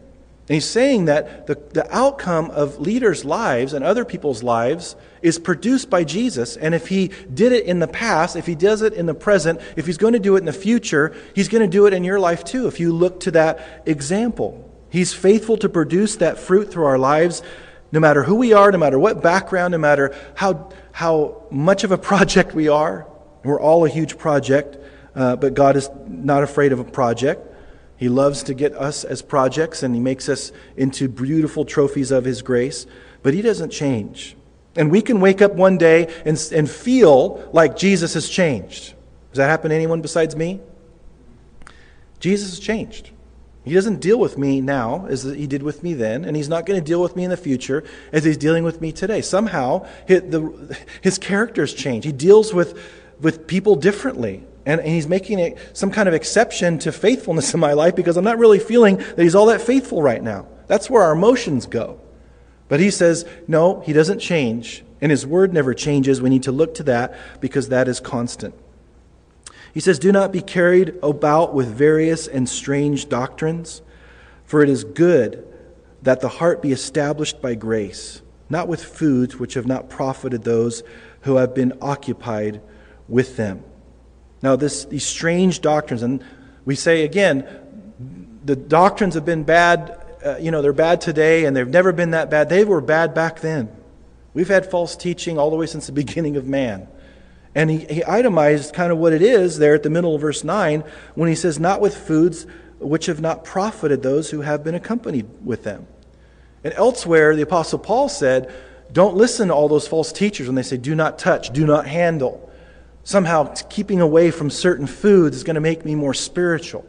S1: And he's saying that the, the outcome of leaders' lives and other people's lives is produced by Jesus. And if he did it in the past, if he does it in the present, if he's going to do it in the future, he's going to do it in your life too, if you look to that example. He's faithful to produce that fruit through our lives, no matter who we are, no matter what background, no matter how how much of a <laughs> project we are. We're all a huge project, uh, but God is not afraid of a project. He loves to get us as projects, and He makes us into beautiful trophies of His grace, but He doesn't change. And we can wake up one day and, and feel like Jesus has changed. Does that happen to anyone besides me? Jesus has changed. He doesn't deal with me now as he did with me then, and he's not going to deal with me in the future as he's dealing with me today. Somehow, his, the, his character's changed. He deals with, with people differently. And, and he's making a, some kind of exception to faithfulness <laughs> in my life because I'm not really feeling that he's all that faithful right now. That's where our emotions go. But he says, no, he doesn't change, and his word never changes. We need to look to that because that is constant. He says, Do not be carried about with various and strange doctrines, for it is good that the heart be established by grace, not with foods which have not profited those who have been occupied with them. Now, this, these strange doctrines, and we say again, the doctrines have been bad, uh, you know, they're bad today, and they've never been that bad. They were bad back then. We've had false teaching all the way since the <laughs> beginning of man. And he, he itemized kind of what it is there at the middle of verse 9 when he says, Not with foods which have not profited those who have been accompanied with them. And elsewhere, the Apostle Paul said, Don't listen to all those false teachers when they say, Do not touch, do not handle. Somehow, keeping away from certain foods is going to make me more spiritual.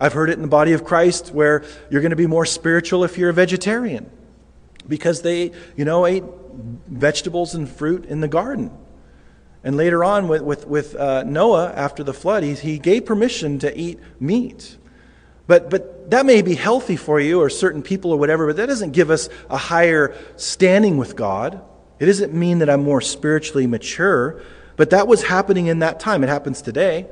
S1: I've heard it in the body of Christ where you're going to be more spiritual if you're a vegetarian because they, you know, ate vegetables and fruit in the garden. And later on, with, with, with uh, Noah, after the flood, he, he gave permission to eat meat. But, but that may be healthy for you or certain people or whatever, but that doesn't give us a higher standing with God. It doesn't mean that I'm more spiritually mature. But that was happening in that time. It happens today.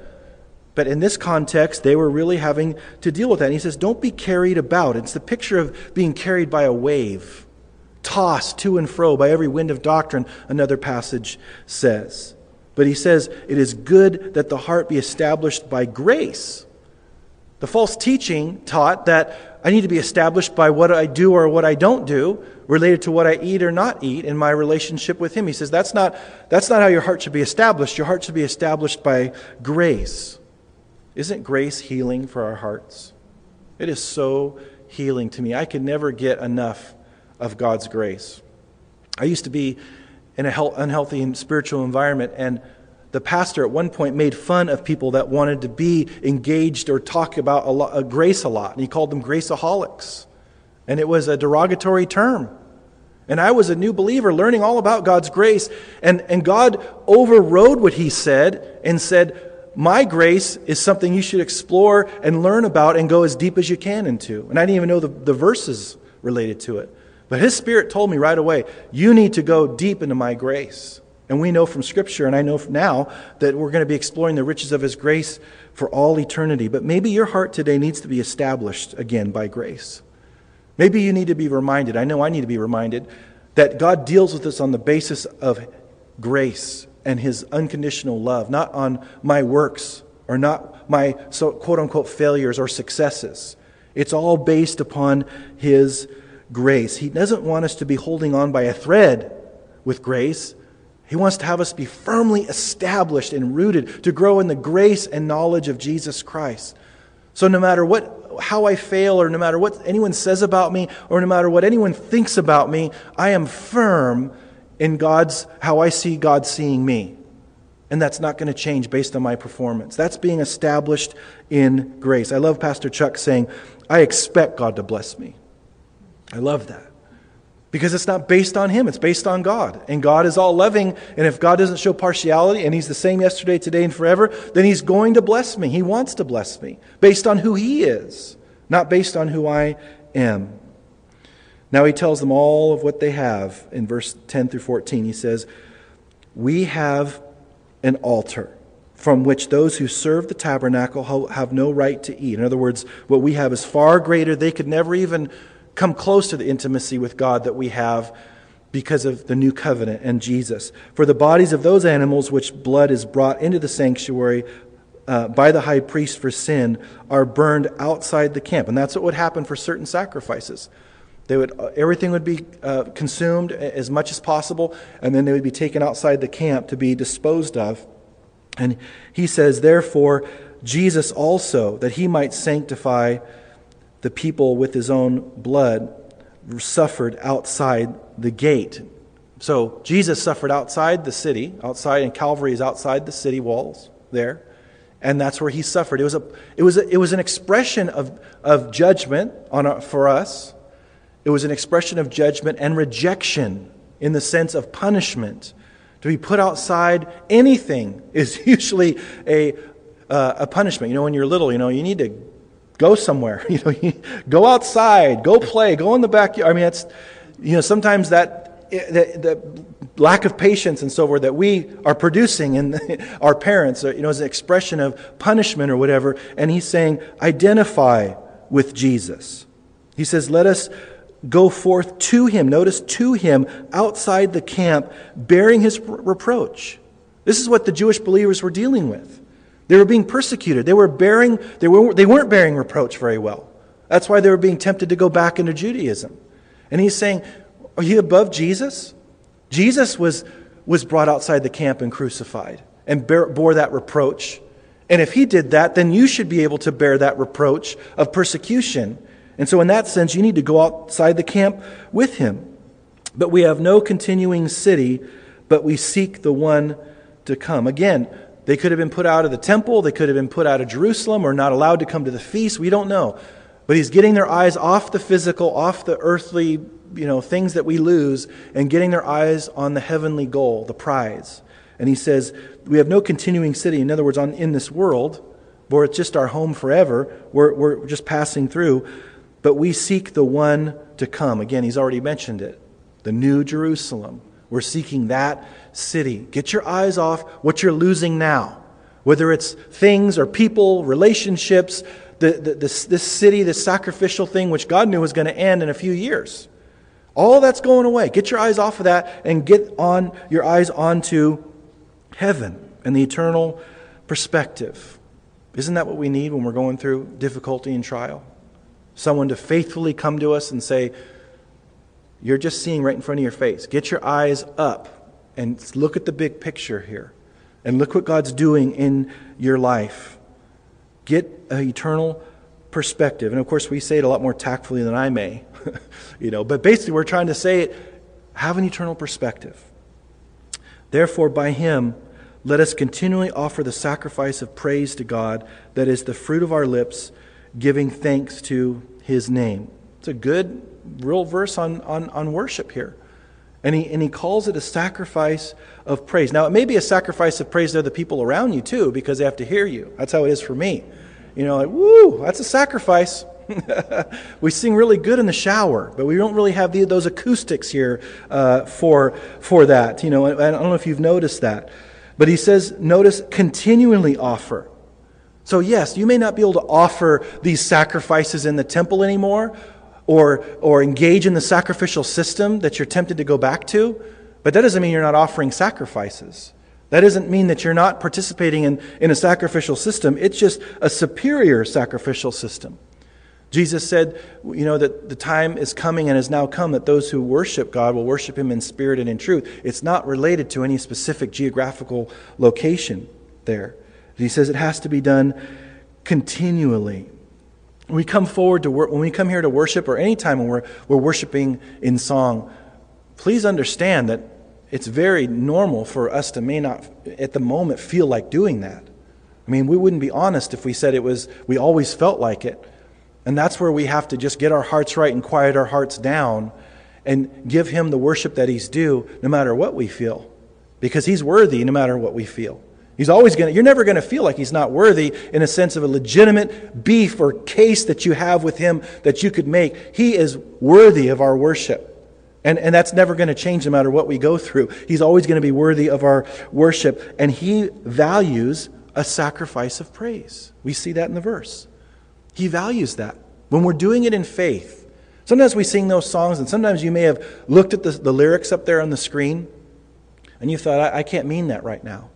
S1: But in this context, they were really having to deal with that. And he says, Don't be carried about. It's the picture of being carried by a wave, tossed to and fro by every wind of doctrine, another passage says. But he says, It is good that the heart be established by grace. The false teaching taught that I need to be established by what I do or what I don't do, related to what I eat or not eat in my relationship with Him. He says that's not, that's not how your heart should be established. Your heart should be established by grace. Isn't grace healing for our hearts? It is so healing to me. I could never get enough of God's grace. I used to be in an unhealthy spiritual environment, and the pastor at one point made fun of people that wanted to be engaged or talk about a lot, a uh, grace a lot, and he called them graceaholics. And it was a derogatory term. And I was a new believer learning all about God's grace, and, and God overrode what he said and said, my grace is something you should explore and learn about and go as deep as you can into. And I didn't even know the, the verses related to it. But his spirit told me right away, you need to go deep into my grace. And we know from Scripture, and I know now, that we're going to be exploring the riches of his grace for all eternity. But maybe your heart today needs to be established again by grace. Maybe you need to be reminded, I know I need to be reminded, that God deals with us on the basis of grace and his unconditional love, not on my works or not my so quote unquote failures or successes. It's all based upon his grace. He doesn't want us to be holding on by a thread with grace. He wants to have us be firmly established and rooted to grow in the grace and knowledge of Jesus Christ. So no matter what how I fail or no matter what anyone says about me or no matter what anyone thinks about me, I am firm in God's, how I see God seeing me. And that's not going to change based on my performance. That's being established in grace. I love Pastor Chuck saying, I expect God to bless me. I love that. Because it's not based on him, it's based on God. And God is all loving. And if God doesn't show partiality and he's the same yesterday, today, and forever, then he's going to bless me. He wants to bless me based on who he is, not based on who I am. Now he tells them all of what they have in verse 10 through 14. He says, We have an altar from which those who serve the tabernacle have no right to eat. In other words, what we have is far greater. They could never even come close to the intimacy with God that we have because of the new covenant and Jesus. For the bodies of those animals which blood is brought into the sanctuary uh, by the high priest for sin are burned outside the camp. And that's what would happen for certain sacrifices. They would, uh, everything would be uh, consumed as much as possible, and then they would be taken outside the camp to be disposed of. And he says, therefore, Jesus also, that he might sanctify the people with his own blood, suffered outside the gate. So Jesus suffered outside the city, outside, and Calvary is outside the city walls there. And that's where he suffered. It was, a, it was, a, it was an expression of, of judgment on, for us it was an expression of judgment and rejection in the sense of punishment. To be put outside anything is <laughs> usually a, uh, a punishment. You know, when you're little, you know, you need to go somewhere. <laughs> You know, go outside, go play, go in the backyard. I mean, it's, you know, sometimes that, eh, the, the lack of patience and so forth that we are producing in <laughs> our parents, uh, you know, is an expression of punishment or whatever. And he's saying, identify with Jesus. He says, let us go forth to him, notice to him, outside the camp, bearing his reproach. This is what the Jewish believers were dealing with. They were being persecuted. They were bearing, they, were, they weren't bearing reproach very well. That's why they were being tempted to go back into Judaism. And he's saying, Are you above Jesus? Jesus was, was brought outside the camp and crucified and bear, bore that reproach. And if he did that, then you should be able to bear that reproach of persecution and so, in that sense, you need to go outside the camp with him. But we have no continuing city, but we seek the one to come. Again, they could have been put out of the temple, they could have been put out of Jerusalem, or not allowed to come to the feast. We don't know. But he's getting their eyes off the physical, off the earthly, you know, things that we lose, and getting their eyes on the heavenly goal, the prize. And he says, We have no continuing city. In other words, on, in this world, where it's just our home forever, we're, we're just passing through but we seek the one to come. Again, he's already mentioned it the New Jerusalem, We're seeking that city. Get your eyes off what you're losing now, whether it's things or people, relationships, the, the, this, this city, this sacrificial thing, which God knew was going to end in a few years. All that's going away. Get your eyes off of that and get on your eyes onto heaven and the eternal perspective. Isn't that what we need when we're going through difficulty and trial? Someone to faithfully come to us and say, You're just seeing right in front of your face. Get your eyes up and look at the big picture here. And look what God's doing in your life. Get an eternal perspective. And of course, we say it a lot more tactfully than I may. <laughs> you know, but basically, we're trying to say it have an eternal perspective. Therefore, by him, let us continually offer the sacrifice of praise to God, that is the fruit of our lips, giving thanks to his name. It's a good, real verse on, on, on worship here. And he, and he calls it a sacrifice of praise. Now, it may be a sacrifice of praise to the people around you, too, because they have to hear you. That's how it is for me. You know, like, woo, that's a sacrifice. <laughs> we sing really good in the shower, but we don't really have the, those acoustics here uh, for, for that. You know, I, I don't know if you've noticed that. But he says, notice, continually offer. So, yes, you may not be able to offer these sacrifices in the temple anymore or, or engage in the sacrificial system that you're tempted to go back to, but that doesn't mean you're not offering sacrifices. That doesn't mean that you're not participating in, in a sacrificial system. It's just a superior sacrificial system. Jesus said, you know, that the time is coming and has now come that those who worship God will worship Him in spirit and in truth. It's not related to any specific geographical location there. He says it has to be done continually. When we come forward to work, when we come here to worship, or any time when we're, we're worshiping in song, please understand that it's very normal for us to may not at the moment feel like doing that. I mean, we wouldn't be honest if we said it was we always felt like it. And that's where we have to just get our hearts right and quiet our hearts down and give Him the worship that He's due no matter what we feel. Because He's worthy no matter what we feel. He's always going to, you're never going to feel like He's not worthy in a sense of a legitimate beef or case that you have with Him that you could make. He is worthy of our worship. And, and that's never going to change no matter what we go through. He's always going to be worthy of our worship. And He values a sacrifice of praise. We see that in the verse. He values that. When we're doing it in faith, sometimes we sing those songs, and sometimes you may have looked at the, the lyrics up there on the screen, and you thought, I, I can't mean that right now.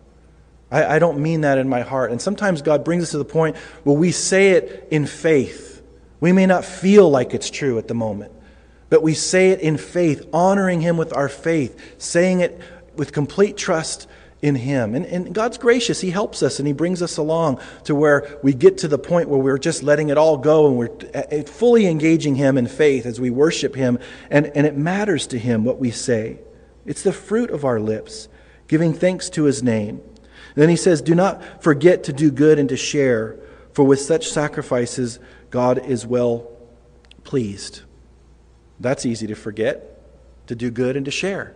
S1: I, I don't mean that in my heart. And sometimes God brings us to the point where we say it in faith. We may not feel like it's true at the moment, but we say it in faith, honoring Him with our faith, saying it with complete trust in Him. And, and God's gracious. He helps us and He brings us along to where we get to the point where we're just letting it all go and we're uh, uh, fully engaging Him in faith as we worship Him. And, and it matters to Him what we say. It's the fruit of our lips, giving thanks to His name. Then He says, Do not forget to do good and to share, for with such sacrifices God is well pleased. That's easy to forget, to do good and to share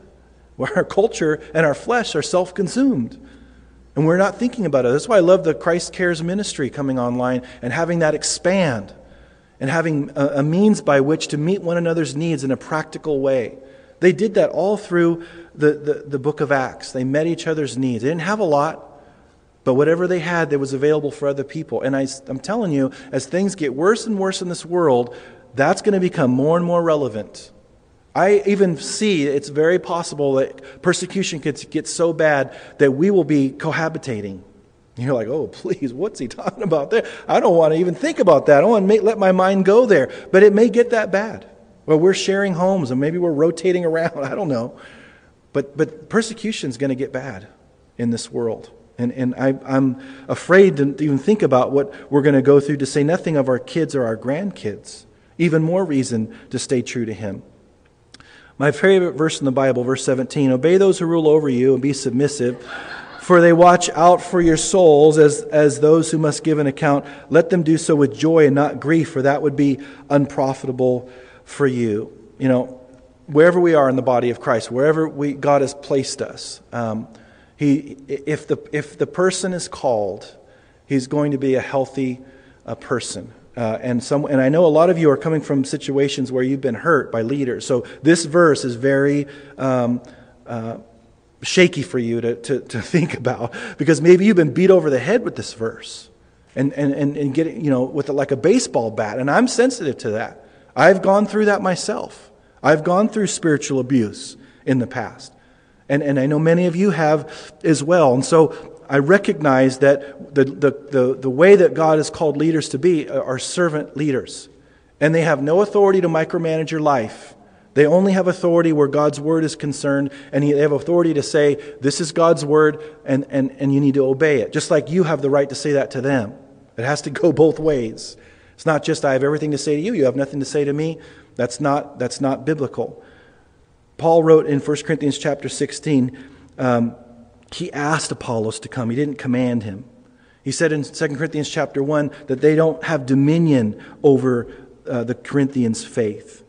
S1: where <laughs> our culture and our flesh are self consumed. And we're not thinking about it. That's why I love the Christ Cares ministry coming online and having that expand and having a, means by which to meet one another's needs in a practical way. They did that all through the, the, the book of Acts. They met each other's needs. They didn't have a lot, but whatever they had, that was available for other people. And I, I'm telling you, as things get worse and worse in this world, that's going to become more and more relevant. I even see it's very possible that persecution could get so bad that we will be cohabitating. You're like, oh, <laughs> please, what's he talking about there? I don't want to even think about that. I don't want to let my mind go there. But it may get that bad. Well, we're sharing homes and maybe we're rotating around. <laughs> I don't know. But, but persecution is going to get bad in this world. And, and I, I'm afraid to even think about what we're going to go through to say nothing of our kids or our grandkids. Even more reason to stay true to Him. My favorite verse in the Bible, verse 17 Obey those who rule over you and be submissive, for they watch out for your souls as, as those who must give an account. Let them do so with joy and not grief, for that would be unprofitable for you. You know, wherever we are in the body of Christ, wherever we, God has placed us, um, he, if, the, if the person is called, he's going to be a healthy uh, person. Uh, and some, and I know a lot of you are coming from situations where you've been hurt by leaders. So this verse is very um, uh, shaky for you to, to, to <laughs> think about because maybe you've been beat over the head with this verse and, and, and, and getting, you know, with like a baseball bat. And I'm sensitive to that. I've gone through that myself. I've gone through spiritual abuse in the past. And, and I know many of you have as well. And so I recognize that the, the, the, the way that God has called leaders to be are servant leaders. And they have no authority to micromanage your life. They only have authority where God's word is concerned, and they have authority to say, This is God's word, and, and, and you need to obey it. Just like you have the right to say that to them. It has to go both ways. It's not just, I have everything to say to you, you have nothing to say to me. That's not, that's not biblical. Paul wrote in 1 Corinthians chapter 16, um, he asked Apollos to come, he didn't command him. He said in 2 Corinthians chapter 1 that they don't have dominion over uh, the Corinthians' faith.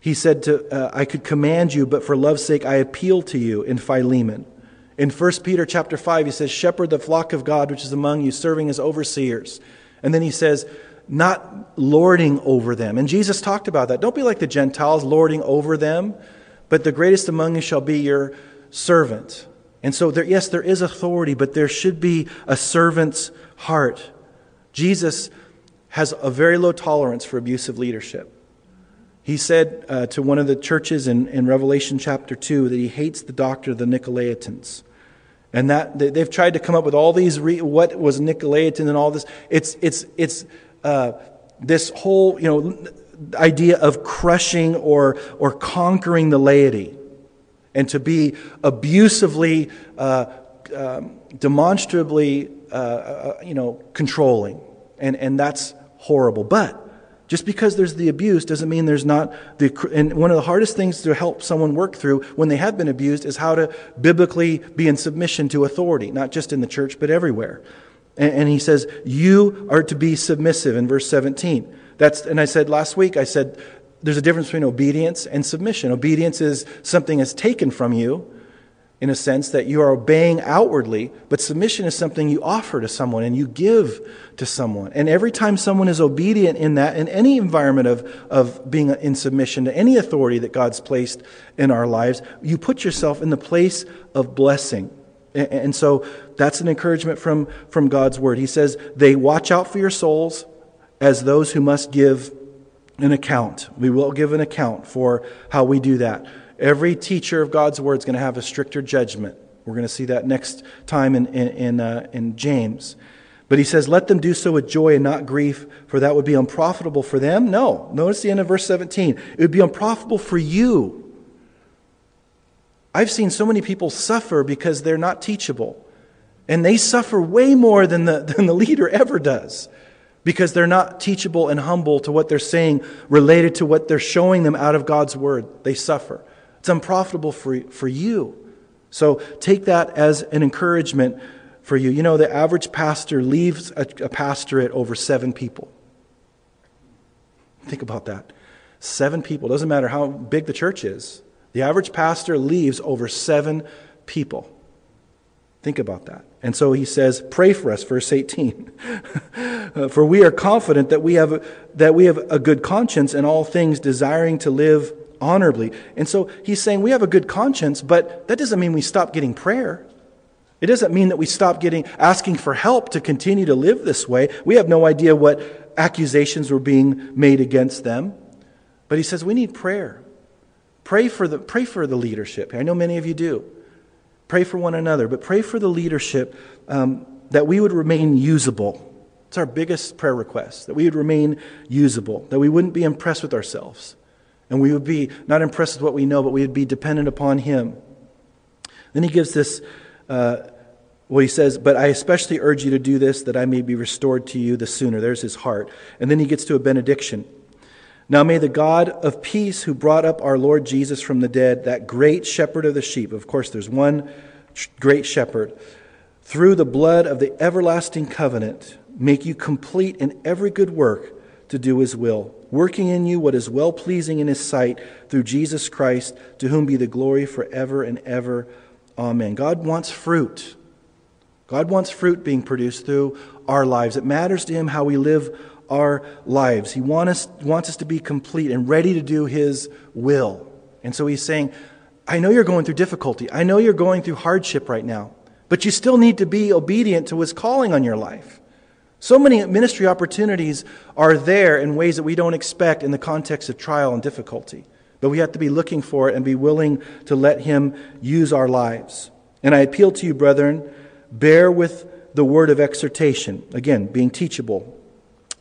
S1: He said to, uh, I could command you, but for love's sake I appeal to you in Philemon. In 1 Peter chapter 5, he says, Shepherd the flock of God which is among you, serving as overseers. And then he says, not lording over them. And Jesus talked about that. Don't be like the Gentiles, lording over them, but the greatest among you shall be your servant. And so, there, yes, there is authority, but there should be a servant's heart. Jesus has a very low tolerance for abusive leadership. He said uh, to one of the churches in, in Revelation chapter 2 that he hates the doctrine of the Nicolaitans. And that they've tried to come up with all these re, what was Nicolaitan and all this. It's, it's, it's uh, this whole you know, idea of crushing or, or conquering the laity and to be abusively, uh, um, demonstrably uh, uh, you know, controlling. And, and that's horrible. But just because there's the abuse doesn't mean there's not the. And one of the hardest things to help someone work through when they have been abused is how to biblically be in submission to authority, not just in the church, but everywhere. And, he says, You are to be submissive in verse 17. That's, and I said last week, I said, there's a difference between obedience and submission. Obedience is something that's taken from you in a sense that you are obeying outwardly, but submission is something you offer to someone and you give to someone. And every time someone is obedient in that, in any environment of, of being in submission to any authority that God's placed in our lives, you put yourself in the place of blessing. And so that's an encouragement from, from God's word. He says, They watch out for your souls as those who must give an account. We will give an account for how we do that. Every teacher of God's word is going to have a stricter judgment. We're going to see that next time in, in, in, uh, in James. But he says, Let them do so with joy and not grief, for that would be unprofitable for them. No. Notice the end of verse 17. It would be unprofitable for you I've seen so many people suffer because they're not teachable. And they suffer way more than the, <laughs> than the leader ever does because they're not teachable and humble to what they're saying related to what they're showing them out of God's word. They suffer. It's unprofitable for, for you. So take that as an encouragement for you. You know, the average pastor leaves a, a pastorate over seven people. Think about that. Seven people. Doesn't matter how big the church is. The average pastor leaves over seven people. Think about that. And so he says, Pray for us, verse 18. <laughs> Uh, for we are confident that we, have that we have a good conscience in all things, desiring to live honorably. And so he's saying we have a good conscience, but that doesn't mean we stop getting prayer. It doesn't mean that we stop getting asking for help to continue to live this way. We have no idea what accusations were being made against them. But he says we need prayer. Pray for the, pray for the leadership. I know many of you do. Pray for one another, but pray for the leadership um, that we would remain usable. It's our biggest prayer request, that we would remain usable, that we wouldn't be impressed with ourselves. And we would be not impressed with what we know, but we would be dependent upon Him. Then he gives this, uh, well, he says, But I especially urge you to do this, that I may be restored to you the sooner. There's his heart. And then he gets to a benediction. Now may the God of peace, who brought up our Lord Jesus from the dead, that great shepherd of the sheep, of course, there's one great shepherd, through the blood of the everlasting covenant, make you complete in every good work to do his will, working in you what is well pleasing in his sight through Jesus Christ, to whom be the glory forever and ever. Amen. God wants fruit. God wants fruit being produced through our lives. It matters to him how we live our lives. He want us, wants us to be complete and ready to do His will. And so He's saying, I know you're going through difficulty. I know you're going through hardship right now, but you still need to be obedient to his calling on your life. So many ministry opportunities are there in ways that we don't expect in the context of trial and difficulty. But we have to be looking for it and be willing to let him use our lives. And I appeal to you, brethren, bear with the word of exhortation. Again, being teachable.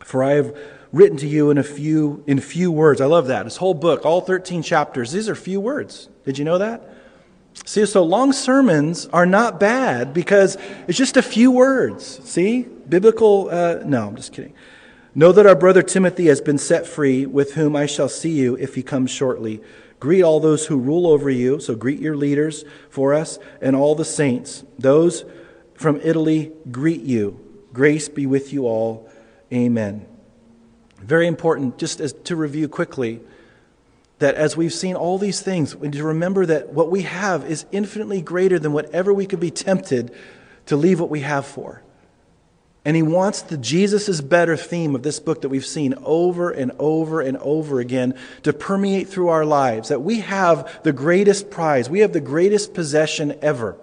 S1: For I have written to you in a few in few words. I love that. This whole book, all 13 chapters, these are few words. Did you know that? See, so long sermons are not bad because it's just a few words. See? Biblical, uh, no, I'm just kidding. Know that our brother Timothy has been set free, with whom I shall see you if he comes shortly. Greet all those who rule over you, so greet your leaders for us, and all the saints. Those from Italy greet you. Grace be with you all. Amen. Very important, just as to review quickly, that as we've seen all these things, we need to remember that what we have is infinitely greater than whatever we could be tempted to leave what we have for. And he wants the Jesus is better theme of this book that we've seen over and over and over again to permeate through our lives. That we have the greatest prize, we have the greatest possession ever.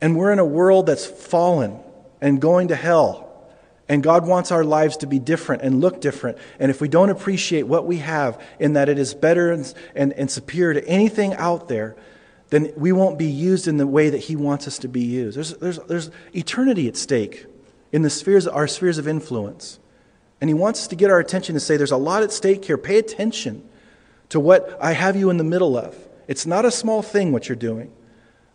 S1: And we're in a world that's fallen and going to hell. And God wants our lives to be different and look different. And if we don't appreciate what we have in that it is better and, and, and, superior to anything out there, then we won't be used in the way that He wants us to be used. There's, there's, there's eternity at stake in the spheres, our spheres of influence. And He wants us to get our attention to say, there's a lot at stake here. Pay attention to what I have you in the middle of. It's not a small thing what you're doing.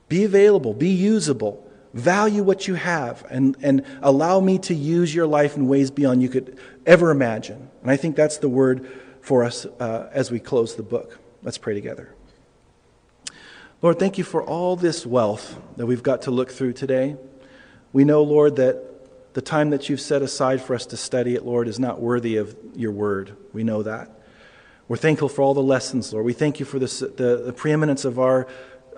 S1: Be available, be usable. Value what you have and, and allow me to use your life in ways beyond you could ever imagine. And I think that's the word for us uh, as we close the book. Let's pray together. Lord, thank you for all this wealth that we've got to look through today. We know, Lord, that the time that you've set aside for us to study it, Lord, is not worthy of your word. We know that. We're thankful for all the lessons, Lord. We thank you for this, the, the preeminence of our,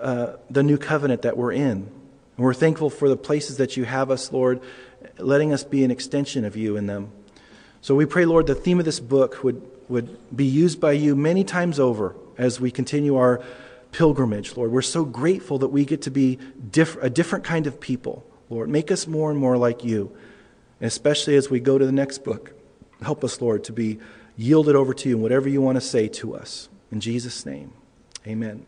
S1: uh, the new covenant that we're in. And we're thankful for the places that you have us, Lord, letting us be an extension of you in them. So we pray, Lord, the theme of this book would, would be used by you many times over as we continue our pilgrimage, Lord. We're so grateful that we get to be diff- a different kind of people, Lord. Make us more and more like you, and especially as we go to the next book. Help us, Lord, to be yielded over to you in whatever you want to say to us. In Jesus' name, amen.